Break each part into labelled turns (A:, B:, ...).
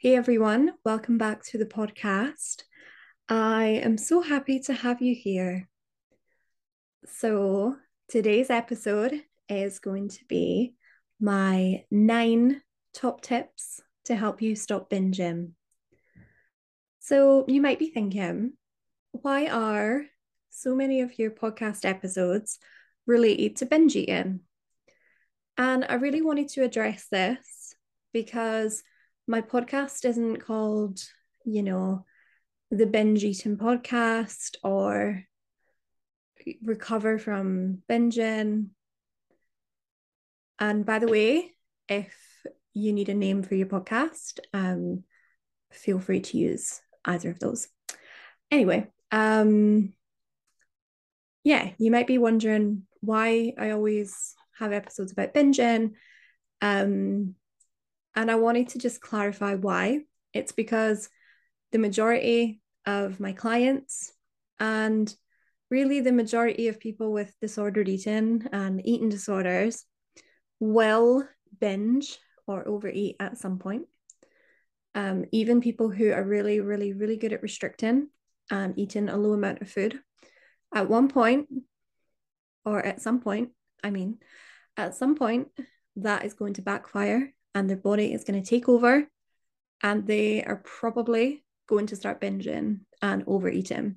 A: Hey everyone, welcome back to the podcast. I am so happy to have you here. So, today's episode is going to be my nine top tips to help you stop binging. So, you might be thinking, why are so many of your podcast episodes related to binge eating? And I really wanted to address this because my podcast isn't called, you know, the binge eating podcast or recover from binging. And by the way, if you need a name for your podcast, um, feel free to use either of those. Anyway, um, yeah, you might be wondering why I always have episodes about binging. Um, and I wanted to just clarify why. It's because the majority of my clients and really the majority of people with disordered eating and eating disorders will binge or overeat at some point. Um, even people who are really, really, really good at restricting and eating a low amount of food, at one point, or at some point, I mean, at some point, that is going to backfire and their body is going to take over and they are probably going to start binging and overeating.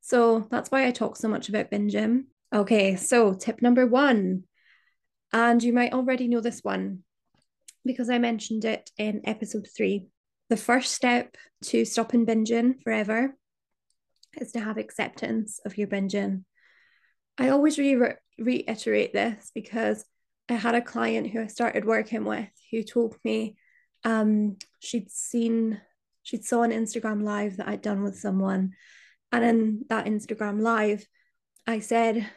A: So that's why I talk so much about binging. Okay, so tip number one, and you might already know this one because I mentioned it in episode three. The first step to stopping binging forever is to have acceptance of your binging. I always re- reiterate this because I had a client who I started working with who told me um, she'd seen, she'd saw an Instagram live that I'd done with someone. And in that Instagram live, I said,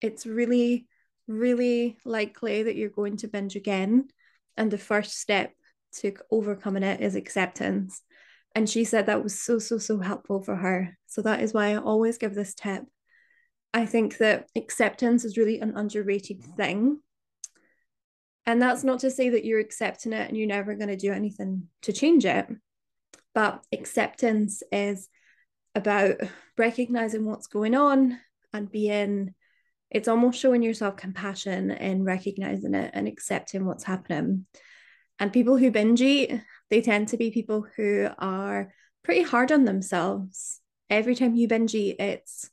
A: it's really, really likely that you're going to binge again. And the first step to overcoming it is acceptance. And she said that was so, so, so helpful for her. So that is why I always give this tip. I think that acceptance is really an underrated thing and that's not to say that you're accepting it and you're never going to do anything to change it. But acceptance is about recognizing what's going on and being, it's almost showing yourself compassion and recognizing it and accepting what's happening. And people who binge eat, they tend to be people who are pretty hard on themselves. Every time you binge eat, it's,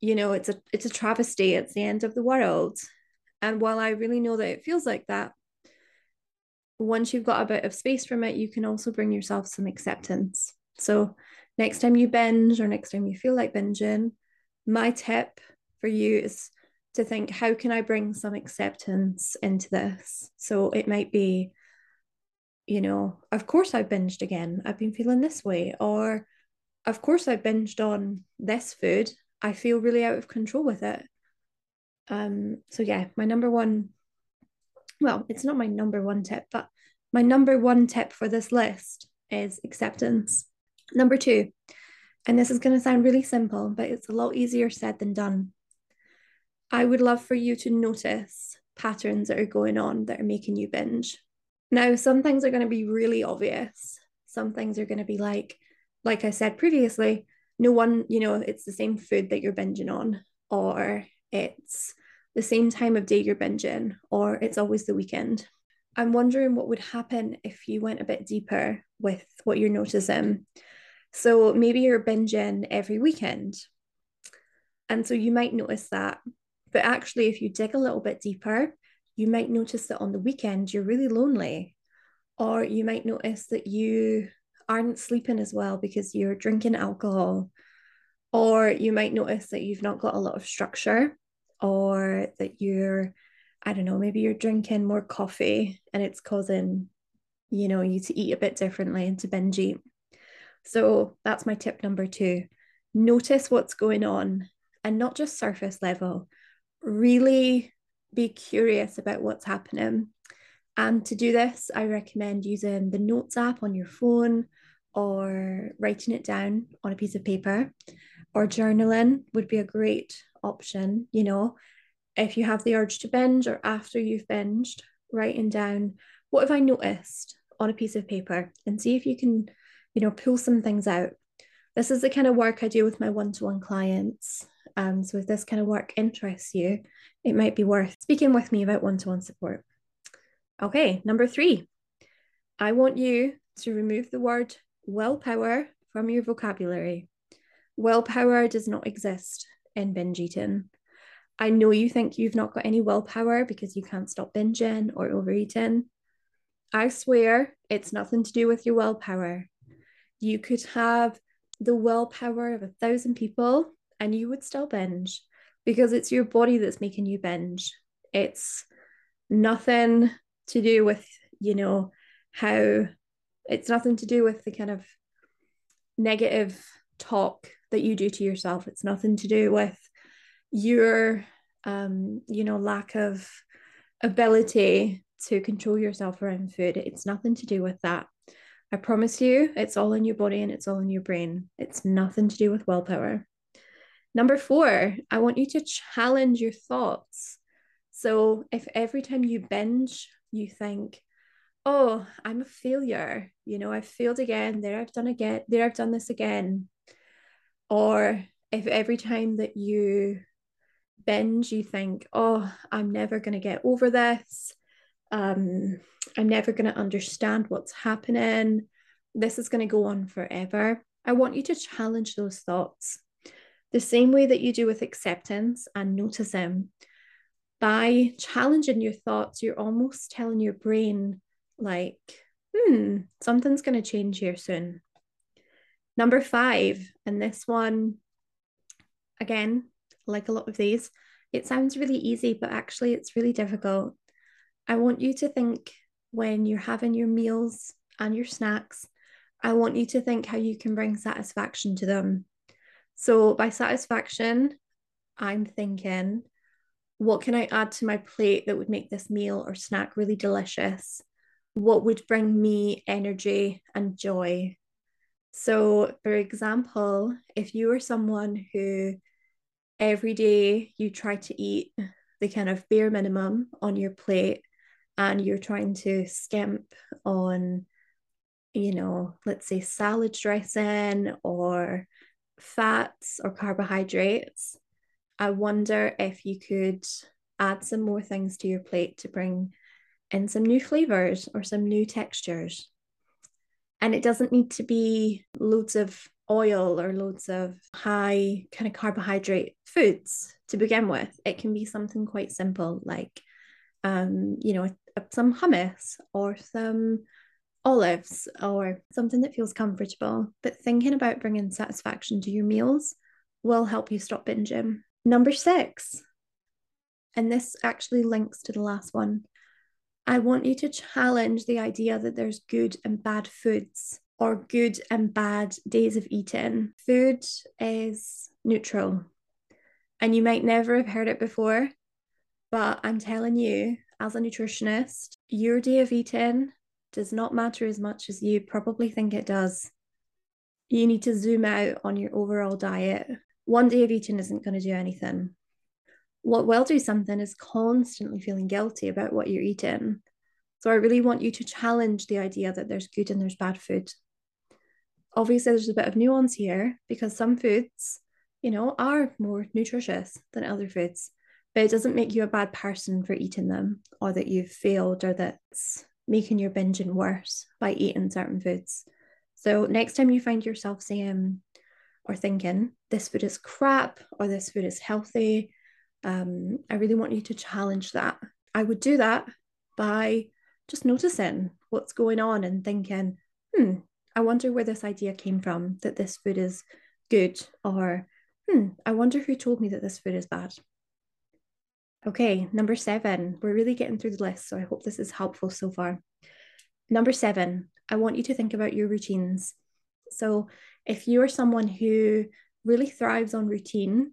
A: you know, it's a it's a travesty. It's the end of the world. And while I really know that it feels like that, once you've got a bit of space from it, you can also bring yourself some acceptance. So, next time you binge or next time you feel like binging, my tip for you is to think, how can I bring some acceptance into this? So, it might be, you know, of course I binged again. I've been feeling this way. Or, of course I binged on this food. I feel really out of control with it. Um, so yeah, my number one, well, it's not my number one tip, but my number one tip for this list is acceptance. Number two, and this is going to sound really simple, but it's a lot easier said than done. I would love for you to notice patterns that are going on that are making you binge. Now, some things are going to be really obvious. Some things are going to be like, like I said previously, no one, you know, it's the same food that you're binging on, or it's the same time of day you're binging, or it's always the weekend. I'm wondering what would happen if you went a bit deeper with what you're noticing. So maybe you're binging every weekend. And so you might notice that. But actually, if you dig a little bit deeper, you might notice that on the weekend you're really lonely. Or you might notice that you aren't sleeping as well because you're drinking alcohol. Or you might notice that you've not got a lot of structure or that you're I don't know, maybe you're drinking more coffee and it's causing, you know, you to eat a bit differently and to binge eat. So that's my tip number two. Notice what's going on and not just surface level. Really be curious about what's happening. And to do this, I recommend using the Notes app on your phone or writing it down on a piece of paper or journaling would be a great option, you know, if you have the urge to binge or after you've binged, writing down what have I noticed on a piece of paper and see if you can, you know, pull some things out. This is the kind of work I do with my one to one clients. Um, so if this kind of work interests you, it might be worth speaking with me about one to one support. Okay, number three, I want you to remove the word willpower from your vocabulary. Willpower does not exist in binge eating. I know you think you've not got any willpower because you can't stop binging or overeating. I swear it's nothing to do with your willpower. You could have the willpower of a thousand people and you would still binge because it's your body that's making you binge. It's nothing to do with, you know, how it's nothing to do with the kind of negative talk that you do to yourself. It's nothing to do with your um, you know, lack of ability to control yourself around food. It's nothing to do with that. I promise you, it's all in your body and it's all in your brain. It's nothing to do with willpower. Number four, I want you to challenge your thoughts. So if every time you binge, you think, oh, I'm a failure, you know, I've failed again, there I've done again, there I've done this again. Or if every time that you binge, you think, oh, I'm never going to get over this. Um, I'm never going to understand what's happening. This is going to go on forever. I want you to challenge those thoughts the same way that you do with acceptance and noticing. By challenging your thoughts, you're almost telling your brain, like, hmm, something's going to change here soon. Number five, and this one, again, like a lot of these, it sounds really easy, but actually it's really difficult. I want you to think when you're having your meals and your snacks, I want you to think how you can bring satisfaction to them. So, by satisfaction, I'm thinking, what can I add to my plate that would make this meal or snack really delicious? What would bring me energy and joy? So, for example, if you are someone who every day you try to eat the kind of bare minimum on your plate and you're trying to skimp on you know let's say salad dressing or fats or carbohydrates i wonder if you could add some more things to your plate to bring in some new flavors or some new textures and it doesn't need to be loads of oil or loads of high kind of carbohydrate foods to begin with. It can be something quite simple like, um, you know, some hummus or some olives or something that feels comfortable. But thinking about bringing satisfaction to your meals will help you stop binging. Number six, and this actually links to the last one. I want you to challenge the idea that there's good and bad foods or good and bad days of eating. Food is neutral. And you might never have heard it before, but I'm telling you, as a nutritionist, your day of eating does not matter as much as you probably think it does. You need to zoom out on your overall diet. One day of eating isn't going to do anything. What will do something is constantly feeling guilty about what you're eating. So I really want you to challenge the idea that there's good and there's bad food obviously there's a bit of nuance here because some foods, you know, are more nutritious than other foods, but it doesn't make you a bad person for eating them or that you've failed or that's making your binging worse by eating certain foods. So next time you find yourself saying or thinking this food is crap or this food is healthy, um, I really want you to challenge that. I would do that by just noticing what's going on and thinking, hmm, I wonder where this idea came from that this food is good, or hmm, I wonder who told me that this food is bad. Okay, number seven, we're really getting through the list, so I hope this is helpful so far. Number seven, I want you to think about your routines. So, if you're someone who really thrives on routine,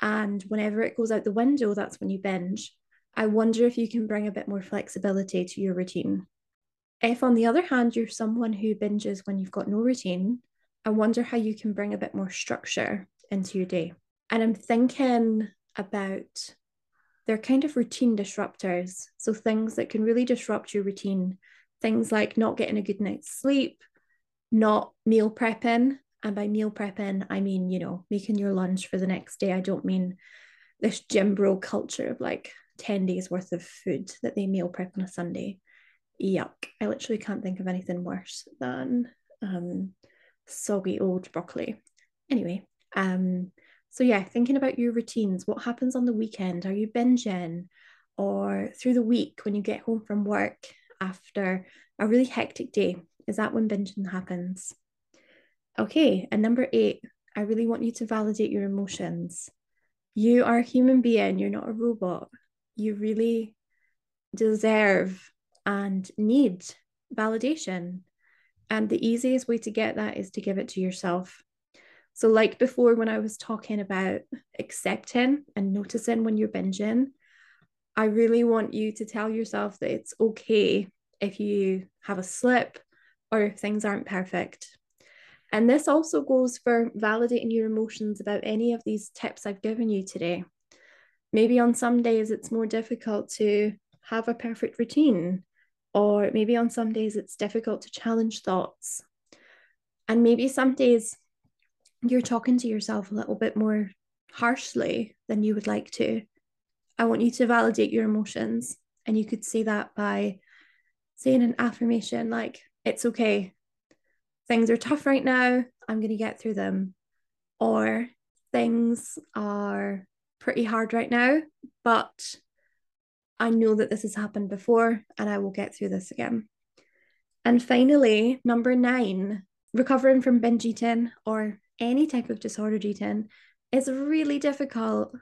A: and whenever it goes out the window, that's when you binge, I wonder if you can bring a bit more flexibility to your routine. If, on the other hand, you're someone who binges when you've got no routine, I wonder how you can bring a bit more structure into your day. And I'm thinking about they're kind of routine disruptors. So things that can really disrupt your routine things like not getting a good night's sleep, not meal prepping. And by meal prepping, I mean, you know, making your lunch for the next day. I don't mean this gym bro culture of like 10 days worth of food that they meal prep on a Sunday. Yuck. I literally can't think of anything worse than um, soggy old broccoli. Anyway, um, so yeah, thinking about your routines, what happens on the weekend? Are you binging? Or through the week when you get home from work after a really hectic day? Is that when binging happens? Okay, and number eight, I really want you to validate your emotions. You are a human being, you're not a robot. You really deserve and need validation. And the easiest way to get that is to give it to yourself. So, like before, when I was talking about accepting and noticing when you're binging, I really want you to tell yourself that it's okay if you have a slip or if things aren't perfect. And this also goes for validating your emotions about any of these tips I've given you today. Maybe on some days it's more difficult to have a perfect routine, or maybe on some days it's difficult to challenge thoughts. And maybe some days you're talking to yourself a little bit more harshly than you would like to. I want you to validate your emotions. And you could say that by saying an affirmation like, it's okay. Things are tough right now. I'm going to get through them. Or things are pretty hard right now, but I know that this has happened before and I will get through this again. And finally, number nine, recovering from binge eating or any type of disordered eating is really difficult.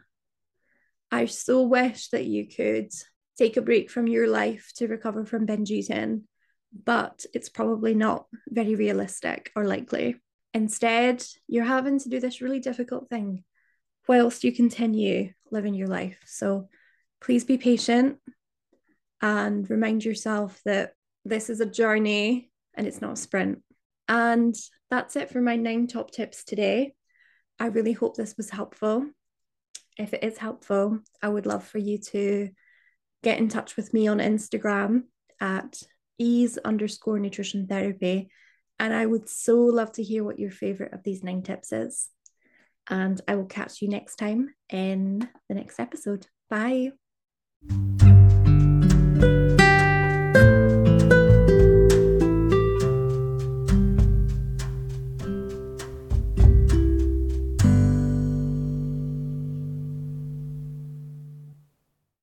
A: I so wish that you could take a break from your life to recover from binge eating, but it's probably not very realistic or likely. Instead, you're having to do this really difficult thing whilst you continue living your life. So please be patient and remind yourself that this is a journey and it's not a sprint. And that's it for my nine top tips today. I really hope this was helpful. If it is helpful, I would love for you to get in touch with me on Instagram at ease underscore nutrition therapy. And I would so love to hear what your favorite of these nine tips is. And I will catch you next time in the next episode. Bye.